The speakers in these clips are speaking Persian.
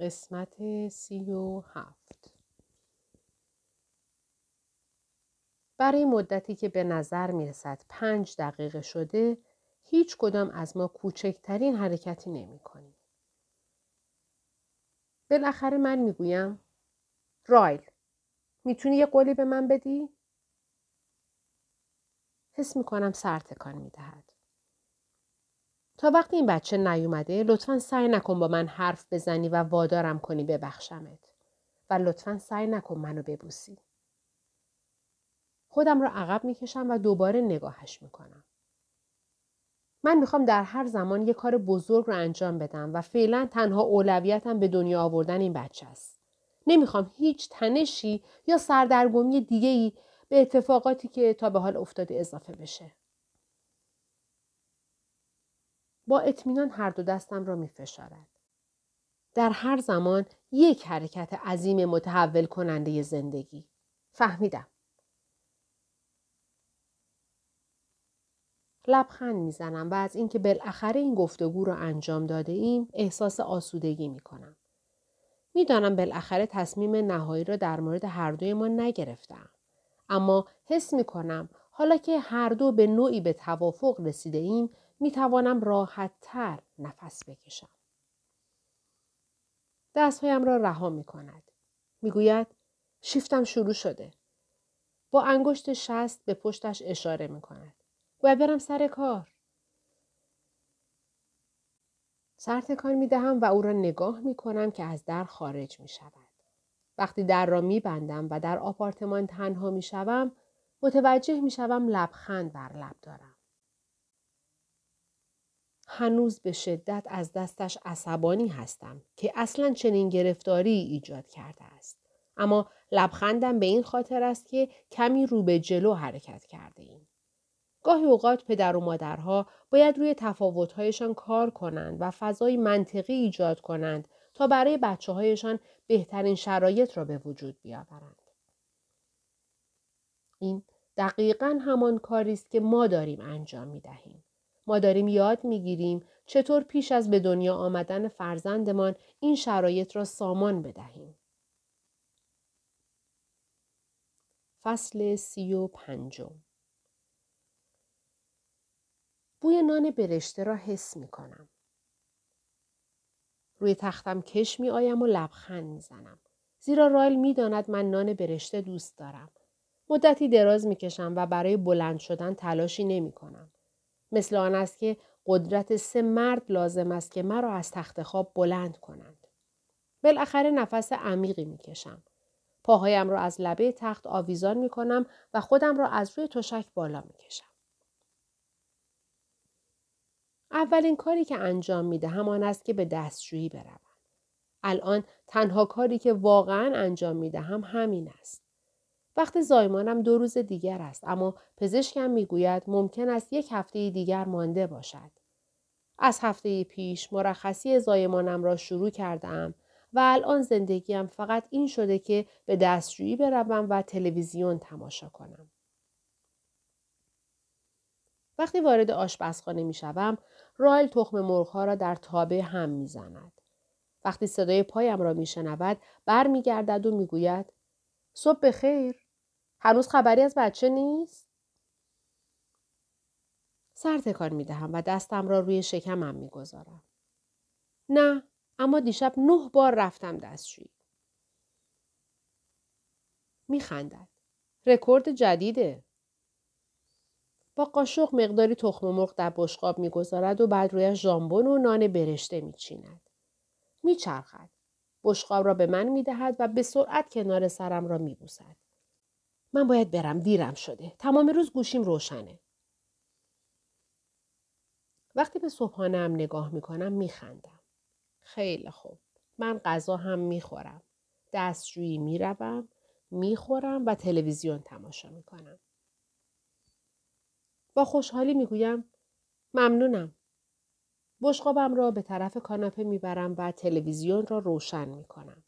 قسمت سی و هفت برای مدتی که به نظر می رسد پنج دقیقه شده هیچ کدام از ما کوچکترین حرکتی نمی کنیم. بالاخره من می گویم رایل می‌تونی یه قولی به من بدی؟ حس می کنم سر تکان می دهد. تا وقتی این بچه نیومده لطفا سعی نکن با من حرف بزنی و وادارم کنی ببخشمت و لطفا سعی نکن منو ببوسی. خودم را عقب می‌کشم و دوباره نگاهش می‌کنم. من می‌خوام در هر زمان یه کار بزرگ رو انجام بدم و فعلا تنها اولویتم به دنیا آوردن این بچه است. نمی‌خوام هیچ تنشی یا سردرگمی دیگه ای به اتفاقاتی که تا به حال افتاده اضافه بشه. با اطمینان هر دو دستم را می فشارد. در هر زمان یک حرکت عظیم متحول کننده زندگی. فهمیدم. لبخند می‌زنم و از اینکه بالاخره این گفتگو را انجام داده ایم احساس آسودگی می کنم. می‌دانم بالاخره تصمیم نهایی را در مورد هر دوی ما نگرفتم. اما حس می کنم حالا که هر دو به نوعی به توافق رسیده ایم می توانم راحت تر نفس بکشم. دستهایم را رها می کند. می گوید شیفتم شروع شده. با انگشت شست به پشتش اشاره می کند. باید برم سر کار. سر تکان می دهم و او را نگاه می کنم که از در خارج می شود. وقتی در را می بندم و در آپارتمان تنها می شوم متوجه می شوم لبخند بر لب دارم. هنوز به شدت از دستش عصبانی هستم که اصلا چنین گرفتاری ایجاد کرده است. اما لبخندم به این خاطر است که کمی رو به جلو حرکت کرده ایم. گاهی اوقات پدر و مادرها باید روی تفاوتهایشان کار کنند و فضای منطقی ایجاد کنند تا برای بچه هایشان بهترین شرایط را به وجود بیاورند. این دقیقا همان کاری است که ما داریم انجام می دهیم. ما داریم یاد می‌گیریم چطور پیش از به دنیا آمدن فرزندمان این شرایط را سامان بدهیم. فصل سی و پنجم بوی نان برشته را حس می کنم. روی تختم کش می آیم و لبخند می زنم. زیرا رایل می داند من نان برشته دوست دارم. مدتی دراز می کشم و برای بلند شدن تلاشی نمی کنم. مثل آن است که قدرت سه مرد لازم است که مرا از تخت خواب بلند کنند. بالاخره نفس عمیقی می کشم. پاهایم را از لبه تخت آویزان می کنم و خودم را از روی تشک بالا می کشم. اولین کاری که انجام می دهم آن است که به دستشویی بروم. الان تنها کاری که واقعا انجام می دهم همین است. وقت زایمانم دو روز دیگر است اما پزشکم می‌گوید ممکن است یک هفته دیگر مانده باشد. از هفته پیش مرخصی زایمانم را شروع کردم و الان زندگیم فقط این شده که به دستشویی بروم و تلویزیون تماشا کنم. وقتی وارد آشپزخانه می شوم، رایل تخم مرغها را در تابه هم می زند. وقتی صدای پایم را می شنود، بر و می گوید صبح بخیر. هنوز خبری از بچه نیست؟ سر تکان می دهم و دستم را روی شکمم می گذارم. نه اما دیشب نه بار رفتم دستشویی. می خندد. رکورد جدیده. با قاشق مقداری تخم مرغ در بشقاب می‌گذارد و بعد روی ژامبون و نان برشته میچیند میچرخد بشقاب را به من می‌دهد و به سرعت کنار سرم را میبوسد من باید برم دیرم شده. تمام روز گوشیم روشنه. وقتی به صبحانه هم نگاه می‌کنم میخندم. خیلی خوب. من غذا هم می‌خورم. دستشویی می‌روم می‌خورم و تلویزیون تماشا می‌کنم. با خوشحالی می‌گویم ممنونم. بشقابم را به طرف کاناپه می‌برم و تلویزیون را روشن می‌کنم.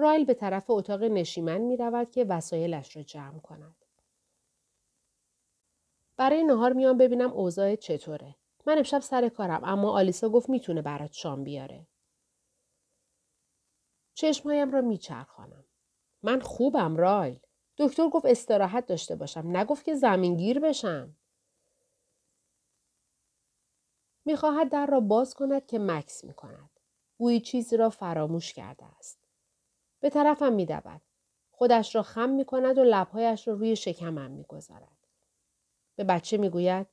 رایل به طرف اتاق نشیمن می رود که وسایلش را جمع کند. برای نهار میام ببینم اوضاع چطوره. من امشب سر کارم اما آلیسا گفت می‌تونه برات شام بیاره. چشمهایم را میچرخانم. من خوبم رایل. دکتر گفت استراحت داشته باشم. نگفت که زمینگیر بشم. می‌خواهد در را باز کند که مکس می کند. گویی چیزی را فراموش کرده است. به طرفم می دود. خودش را خم می کند و لبهایش را روی شکمم می گذارد. به بچه می گوید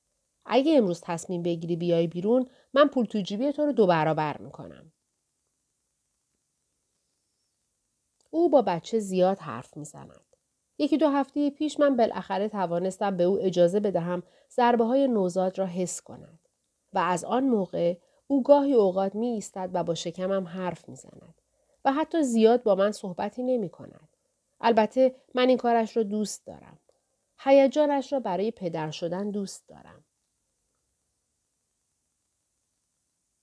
اگه امروز تصمیم بگیری بیای بیرون من پول تو جیبی تو رو دو برابر می کنم. او با بچه زیاد حرف می زند. یکی دو هفته پیش من بالاخره توانستم به او اجازه بدهم ضربه های نوزاد را حس کند. و از آن موقع او گاهی اوقات می ایستد و با شکمم حرف می زند. و حتی زیاد با من صحبتی نمی کند. البته من این کارش را دوست دارم. هیجانش را برای پدر شدن دوست دارم.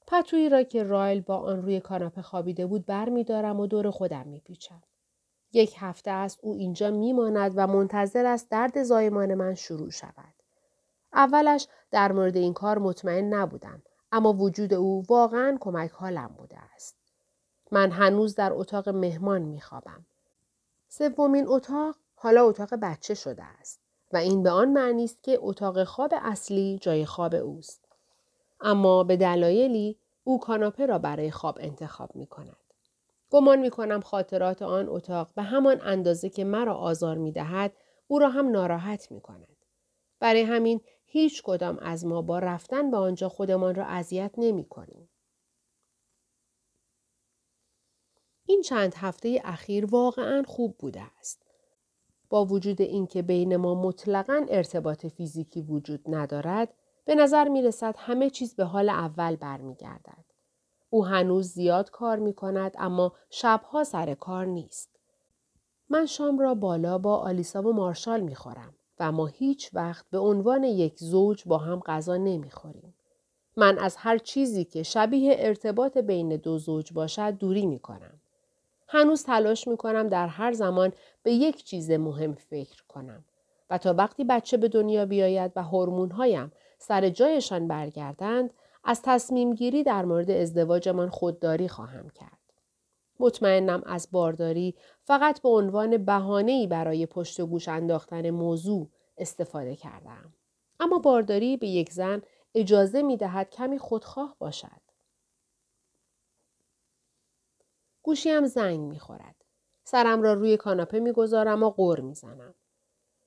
پتویی را که رایل با آن روی کاناپه خوابیده بود بر می دارم و دور خودم می پیچم. یک هفته است او اینجا میماند و منتظر است درد زایمان من شروع شود. اولش در مورد این کار مطمئن نبودم اما وجود او واقعا کمک حالم بوده است. من هنوز در اتاق مهمان میخوابم. سومین اتاق حالا اتاق بچه شده است و این به آن معنی است که اتاق خواب اصلی جای خواب اوست. اما به دلایلی او کاناپه را برای خواب انتخاب می کند. گمان می کنم خاطرات آن اتاق به همان اندازه که مرا آزار می دهد او را هم ناراحت می کند. برای همین هیچ کدام از ما با رفتن به آنجا خودمان را اذیت نمی کنیم. این چند هفته اخیر واقعا خوب بوده است. با وجود اینکه بین ما مطلقا ارتباط فیزیکی وجود ندارد، به نظر می رسد همه چیز به حال اول برمیگردد. او هنوز زیاد کار می کند اما شبها سر کار نیست. من شام را بالا با آلیسا و مارشال می خورم. و ما هیچ وقت به عنوان یک زوج با هم غذا نمی‌خوریم. من از هر چیزی که شبیه ارتباط بین دو زوج باشد دوری می کنم. هنوز تلاش می کنم در هر زمان به یک چیز مهم فکر کنم و تا وقتی بچه به دنیا بیاید و هورمونهایم سر جایشان برگردند از تصمیم گیری در مورد ازدواجمان خودداری خواهم کرد. مطمئنم از بارداری فقط به عنوان بهانه‌ای برای پشت و گوش انداختن موضوع استفاده کردم. اما بارداری به یک زن اجازه می دهد کمی خودخواه باشد. گوشیم زنگ می خورد. سرم را روی کاناپه می گذارم و غور می زنم.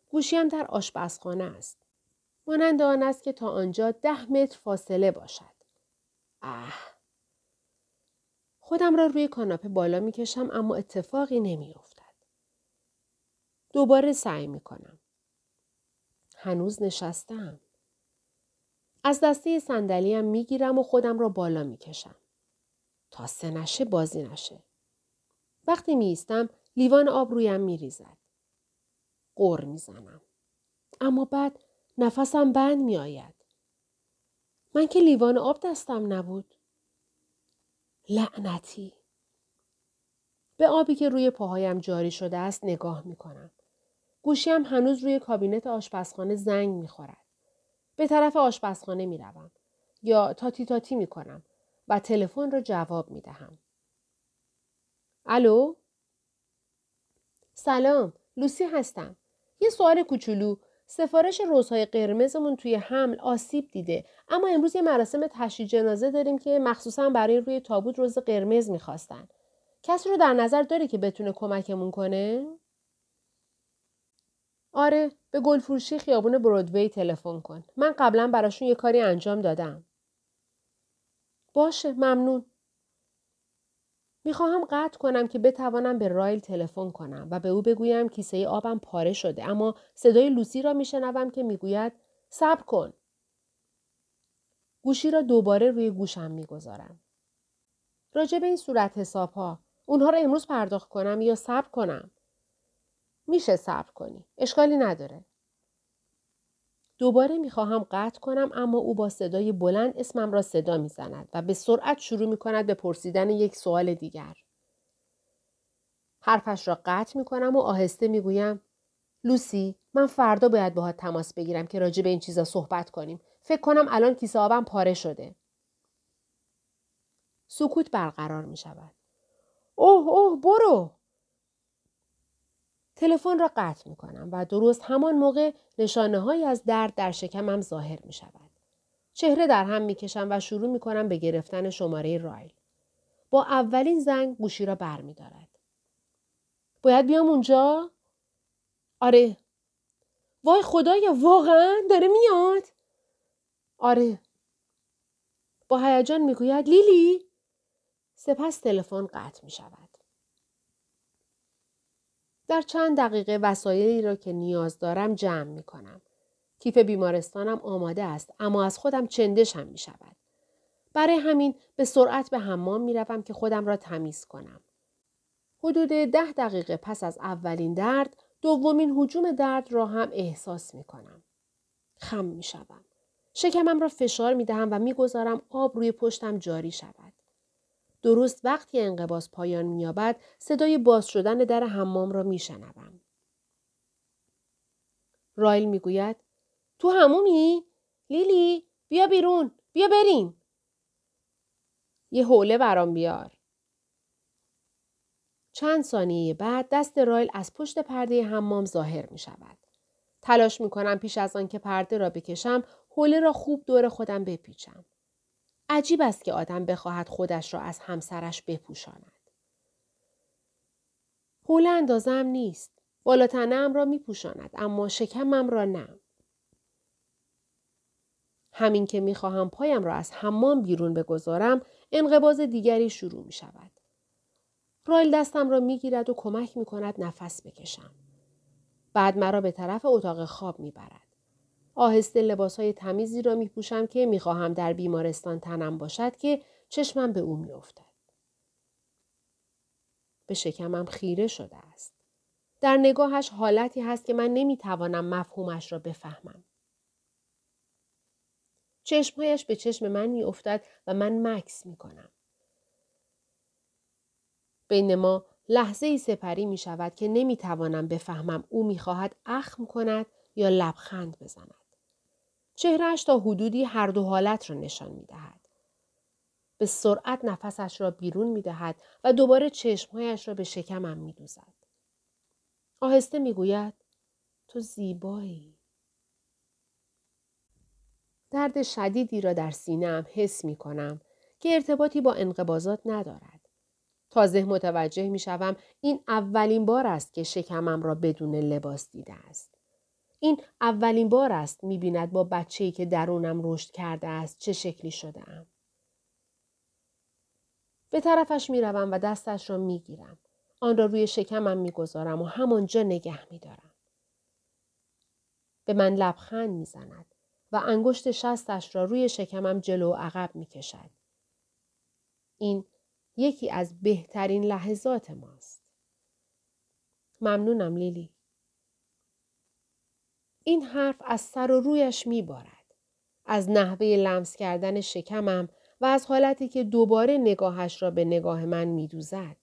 گوشیم در آشپزخانه است. مانند آن است که تا آنجا ده متر فاصله باشد. اه خودم را روی کاناپه بالا می کشم اما اتفاقی نمی افتد. دوباره سعی می کنم. هنوز نشستم. از دسته صندلیم می گیرم و خودم را بالا می کشم. تا سه نشه بازی نشه. وقتی می ایستم لیوان آب رویم می ریزد. قور می زنم. اما بعد نفسم بند می آید. من که لیوان آب دستم نبود. لعنتی. به آبی که روی پاهایم جاری شده است نگاه می کنم. گوشیم هنوز روی کابینت آشپزخانه زنگ می خورد. به طرف آشپزخانه می روم. یا تاتی تاتی می کنم و تلفن را جواب می دهم. الو؟ سلام، لوسی هستم. یه سوال کوچولو. سفارش روزهای قرمزمون توی حمل آسیب دیده اما امروز یه مراسم تشییع جنازه داریم که مخصوصا برای روی تابوت روز قرمز می‌خواستن کسی رو در نظر داری که بتونه کمکمون کنه آره به گلفروشی خیابون برودوی تلفن کن من قبلا براشون یه کاری انجام دادم باشه ممنون می‌خواهم قطع کنم که بتوانم به رایل تلفن کنم و به او بگویم کیسه آبم پاره شده اما صدای لوسی را میشنوم که می‌گوید صبر کن. گوشی را دوباره روی گوشم می‌گذارم. راجع به این صورت حساب ها اونها را امروز پرداخت کنم یا صبر کنم؟ میشه صبر کنی. اشکالی نداره. دوباره می‌خواهم قطع کنم اما او با صدای بلند اسمم را صدا می‌زند و به سرعت شروع می کند به پرسیدن یک سوال دیگر. حرفش را قطع می کنم و آهسته می گویم لوسی من فردا باید باهات تماس بگیرم که راجع به این چیزا صحبت کنیم. فکر کنم الان کیسه آبم پاره شده. سکوت برقرار می شود. اوه اوه برو تلفن را قطع می کنم و درست همان موقع نشانه های از درد در شکمم ظاهر می شود. چهره در هم می کشم و شروع می کنم به گرفتن شماره رایل. با اولین زنگ گوشی را بر می دارد. باید بیام اونجا؟ آره. وای خدایا واقعا داره میاد؟ آره. با هیجان می‌گوید لیلی سپس تلفن قطع می شود. در چند دقیقه وسایلی را که نیاز دارم جمع می کنم. کیف بیمارستانم آماده است اما از خودم چندشم می شود. برای همین به سرعت به حمام می روم که خودم را تمیز کنم. حدود ده دقیقه پس از اولین درد دومین حجوم درد را هم احساس می کنم. خم می شوم. شکمم را فشار می دهم و می گذارم آب روی پشتم جاری شود. درست وقتی انقباز پایان مییابد صدای باز شدن در حمام را میشنوم رایل می‌گوید تو همومی لیلی بیا بیرون بیا بریم یه حوله برام بیار چند ثانیه بعد دست رایل از پشت پرده حمام ظاهر می شود. تلاش می کنم پیش از آن که پرده را بکشم حوله را خوب دور خودم بپیچم. عجیب است که آدم بخواهد خودش را از همسرش بپوشاند. حول اندازم نیست. بالاتنم را می پوشاند اما شکمم را نه. همین که می خواهم پایم را از حمام بیرون بگذارم انقباز دیگری شروع می شود. رایل دستم را می گیرد و کمک می کند نفس بکشم. بعد مرا به طرف اتاق خواب می برد. آهسته لباس های تمیزی را می پوشم که می خواهم در بیمارستان تنم باشد که چشمم به او می افتد. به شکمم خیره شده است. در نگاهش حالتی هست که من نمی توانم مفهومش را بفهمم. چشمهایش به چشم من می افتد و من مکس می کنم. بین ما لحظه ای سپری می شود که نمی توانم بفهمم او می خواهد اخم کند یا لبخند بزند. چهرهش تا حدودی هر دو حالت را نشان می دهد. به سرعت نفسش را بیرون می دهد و دوباره چشمهایش را به شکمم می دوزد. آهسته می گوید تو زیبایی. درد شدیدی را در سینهام حس می کنم که ارتباطی با انقبازات ندارد. تازه متوجه می شوم این اولین بار است که شکمم را بدون لباس دیده است. این اولین بار است می‌بیند با بچه‌ای که درونم رشد کرده است چه شکلی شده ام. به طرفش می‌روم و دستش را می‌گیرم. آن را روی شکمم می‌گذارم و همانجا نگه میدارم. به من لبخند می‌زند و انگشت شستش را روی شکمم جلو و عقب می‌کشد. این یکی از بهترین لحظات ماست. ممنونم لیلی. این حرف از سر و رویش می بارد. از نحوه لمس کردن شکمم و از حالتی که دوباره نگاهش را به نگاه من می دوزد.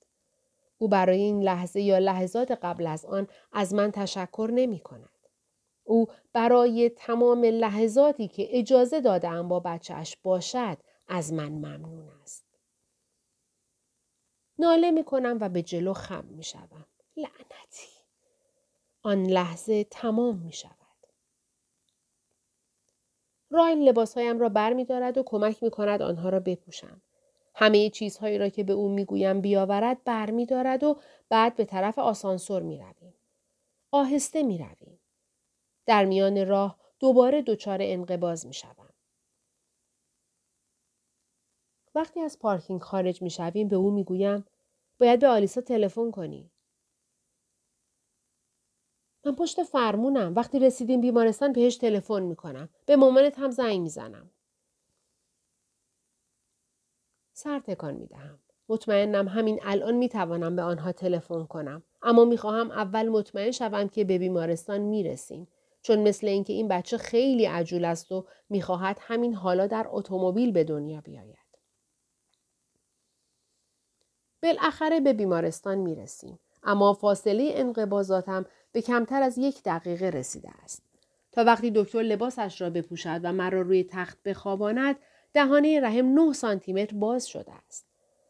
او برای این لحظه یا لحظات قبل از آن از من تشکر نمی کند. او برای تمام لحظاتی که اجازه دادم با بچهش باشد از من ممنون است. ناله می کنم و به جلو خم می شدم. لعنتی. آن لحظه تمام می شود. رایل لباسهایم را بر می دارد و کمک می کند آنها را بپوشم. همه چیزهایی را که به او می‌گویم بیاورد بر می دارد و بعد به طرف آسانسور می رویم. آهسته می رویم. در میان راه دوباره دچار انقباز می شوم. وقتی از پارکینگ خارج می شویم به او می گویم باید به آلیسا تلفن کنی. من پشت فرمونم. وقتی رسیدیم بیمارستان بهش تلفن می‌کنم. به مامانت هم زنگ می‌زنم. سر تکان می‌دهم. مطمئنم همین الان می‌توانم به آنها تلفن کنم. اما می‌خواهم اول مطمئن شوم که به بیمارستان می‌رسیم. چون مثل اینکه این بچه خیلی عجول است و می‌خواهد همین حالا در اتومبیل به دنیا بیاید. بالاخره به بیمارستان می‌رسیم. اما فاصله انقبازاتم به کمتر از یک دقیقه رسیده است. تا وقتی دکتر لباسش را بپوشد و مرا روی تخت بخواباند دهانه رحم 9 سانتی متر باز شده است.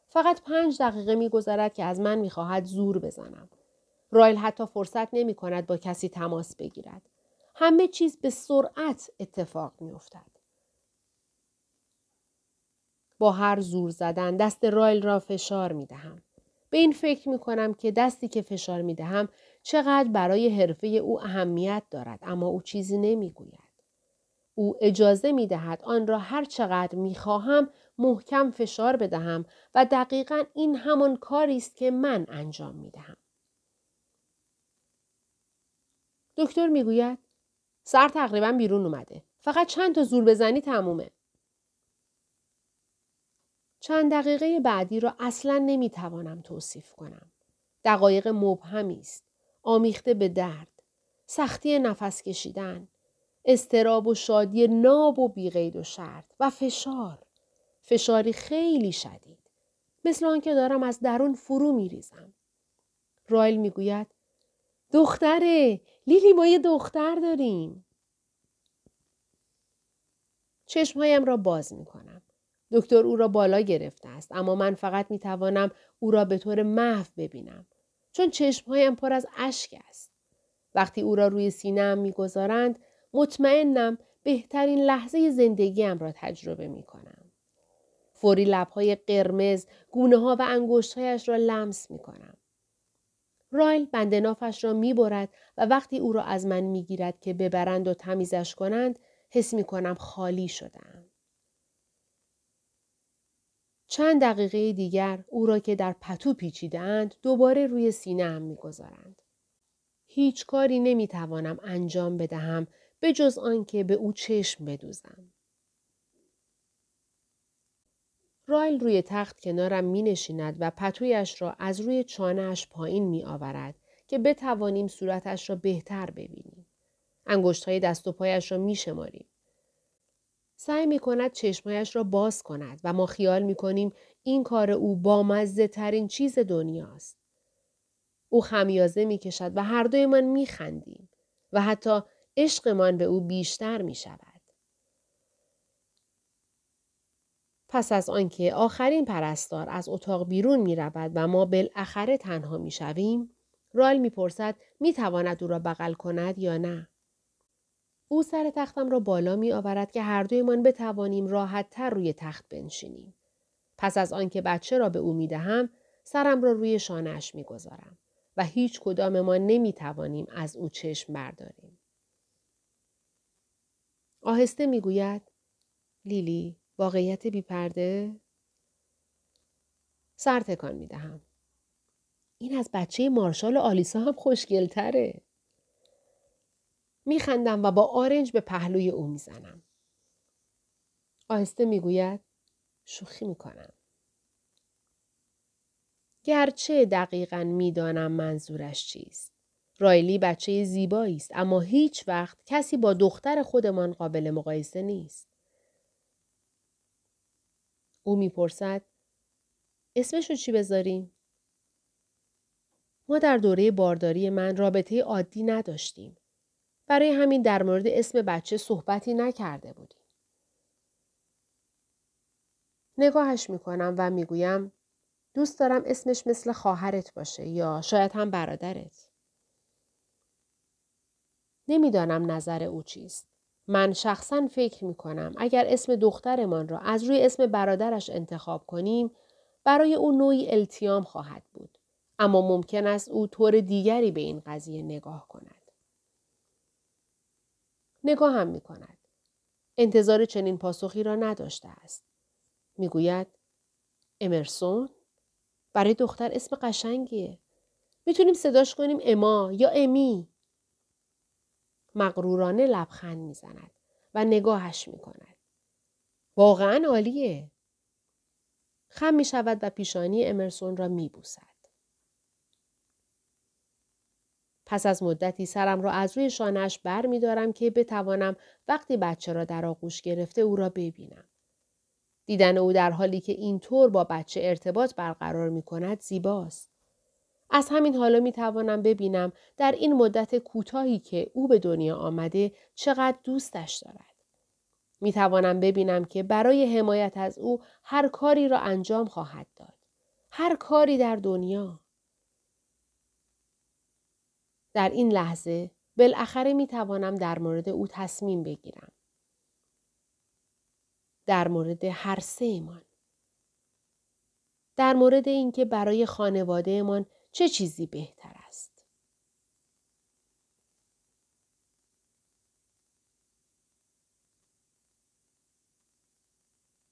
فقط پنج دقیقه میگذرد که از من می‌خواهد زور بزنم. رایل حتی فرصت نمی کند با کسی تماس بگیرد. همه چیز به سرعت اتفاق می افتد. با هر زور زدن دست رایل را فشار می دهم. به این فکر می کنم که دستی که فشار می دهم چقدر برای حرفه او اهمیت دارد اما او چیزی نمی گوید. او اجازه می دهد آن را هر چقدر می خواهم محکم فشار بدهم و دقیقا این همان کاری است که من انجام می دهم. دکتر می‌گوید سر تقریبا بیرون اومده. فقط چند تا زور بزنی تمومه. چند دقیقه بعدی را اصلا نمی‌توانم توصیف کنم. دقایق مبهمی است. آمیخته به درد. سختی نفس کشیدن. استراب و شادی ناب و بیغید و شرط و فشار. فشاری خیلی شدید. مثل آنکه دارم از درون فرو میریزم. رایل می‌گوید دختره لیلی ما یه دختر داریم. چشمهایم را باز می کنم. دکتر او را بالا گرفته است اما من فقط می توانم او را به طور محو ببینم چون چشمهایم پر از اشک است. وقتی او را روی سینهام می‌گذارند مطمئنم بهترین لحظه زندگیم را تجربه می کنم. فوری لبهای قرمز، گونه ها و انگشتهایش را لمس می کنم. رایل بند نافش را می برد و وقتی او را از من می گیرد که ببرند و تمیزش کنند حس می کنم خالی شدم. چند دقیقه دیگر او را که در پتو پیچیدند دوباره روی سینه هم می گذارند. هیچ کاری نمی توانم انجام بدهم به جز آنکه به او چشم بدوزم. رایل روی تخت کنارم می نشیند و پتویش را از روی چانهش پایین می آورد که بتوانیم صورتش را بهتر ببینیم. انگشت های دست و پایش را می شماریم. سعی می کند چشمایش را باز کند و ما خیال می کنیم این کار او با مزه ترین چیز دنیاست. او خمیازه می کشد و هر دویمان می خندیم و حتی عشقمان به او بیشتر می شود. پس از آنکه آخرین پرستار از اتاق بیرون می رود و ما بالاخره تنها می شویم، رایل می پرسد می تواند او را بغل کند یا نه. او سر تختم را بالا می آورد که هر دویمان بتوانیم راحت تر روی تخت بنشینیم. پس از آنکه بچه را به او می دهم، سرم را روی شانهش می گذارم و هیچ کدام ما نمی توانیم از او چشم برداریم. آهسته می گوید لیلی واقعیت بیپرده؟ سر تکان می دهم. این از بچه مارشال آلیسا هم خوشگلتره. میخندم و با آرنج به پهلوی او می‌زنم. آهسته می‌گوید شوخی می‌کنم. گرچه دقیقا می‌دانم منظورش چیست. رایلی بچه زیبایی است اما هیچ وقت کسی با دختر خودمان قابل مقایسه نیست. او می‌پرسد اسمشو چی بذاریم؟ ما در دوره بارداری من رابطه عادی نداشتیم. برای همین در مورد اسم بچه صحبتی نکرده بودیم. نگاهش می‌کنم و می‌گویم دوست دارم اسمش مثل خواهرت باشه یا شاید هم برادرت. نمی‌دانم نظر او چیست. من شخصا فکر می کنم اگر اسم دخترمان را از روی اسم برادرش انتخاب کنیم برای او نوعی التیام خواهد بود. اما ممکن است او طور دیگری به این قضیه نگاه کند. نگاه هم می کند. انتظار چنین پاسخی را نداشته است. می‌گوید امرسون برای دختر اسم قشنگیه. می‌تونیم صداش کنیم اما یا امی. مغرورانه لبخند می‌زند و نگاهش می کند. واقعا عالیه. خم می شود و پیشانی امرسون را می بوسد. پس از مدتی سرم را از روی شانش بر می دارم که بتوانم وقتی بچه را در آغوش گرفته او را ببینم. دیدن او در حالی که اینطور با بچه ارتباط برقرار می کند زیباست. از همین حالا می توانم ببینم در این مدت کوتاهی که او به دنیا آمده چقدر دوستش دارد. می توانم ببینم که برای حمایت از او هر کاری را انجام خواهد داد. هر کاری در دنیا. در این لحظه بالاخره می توانم در مورد او تصمیم بگیرم. در مورد هر سه ایمان. در مورد اینکه برای خانوادهمان چه چیزی بهتر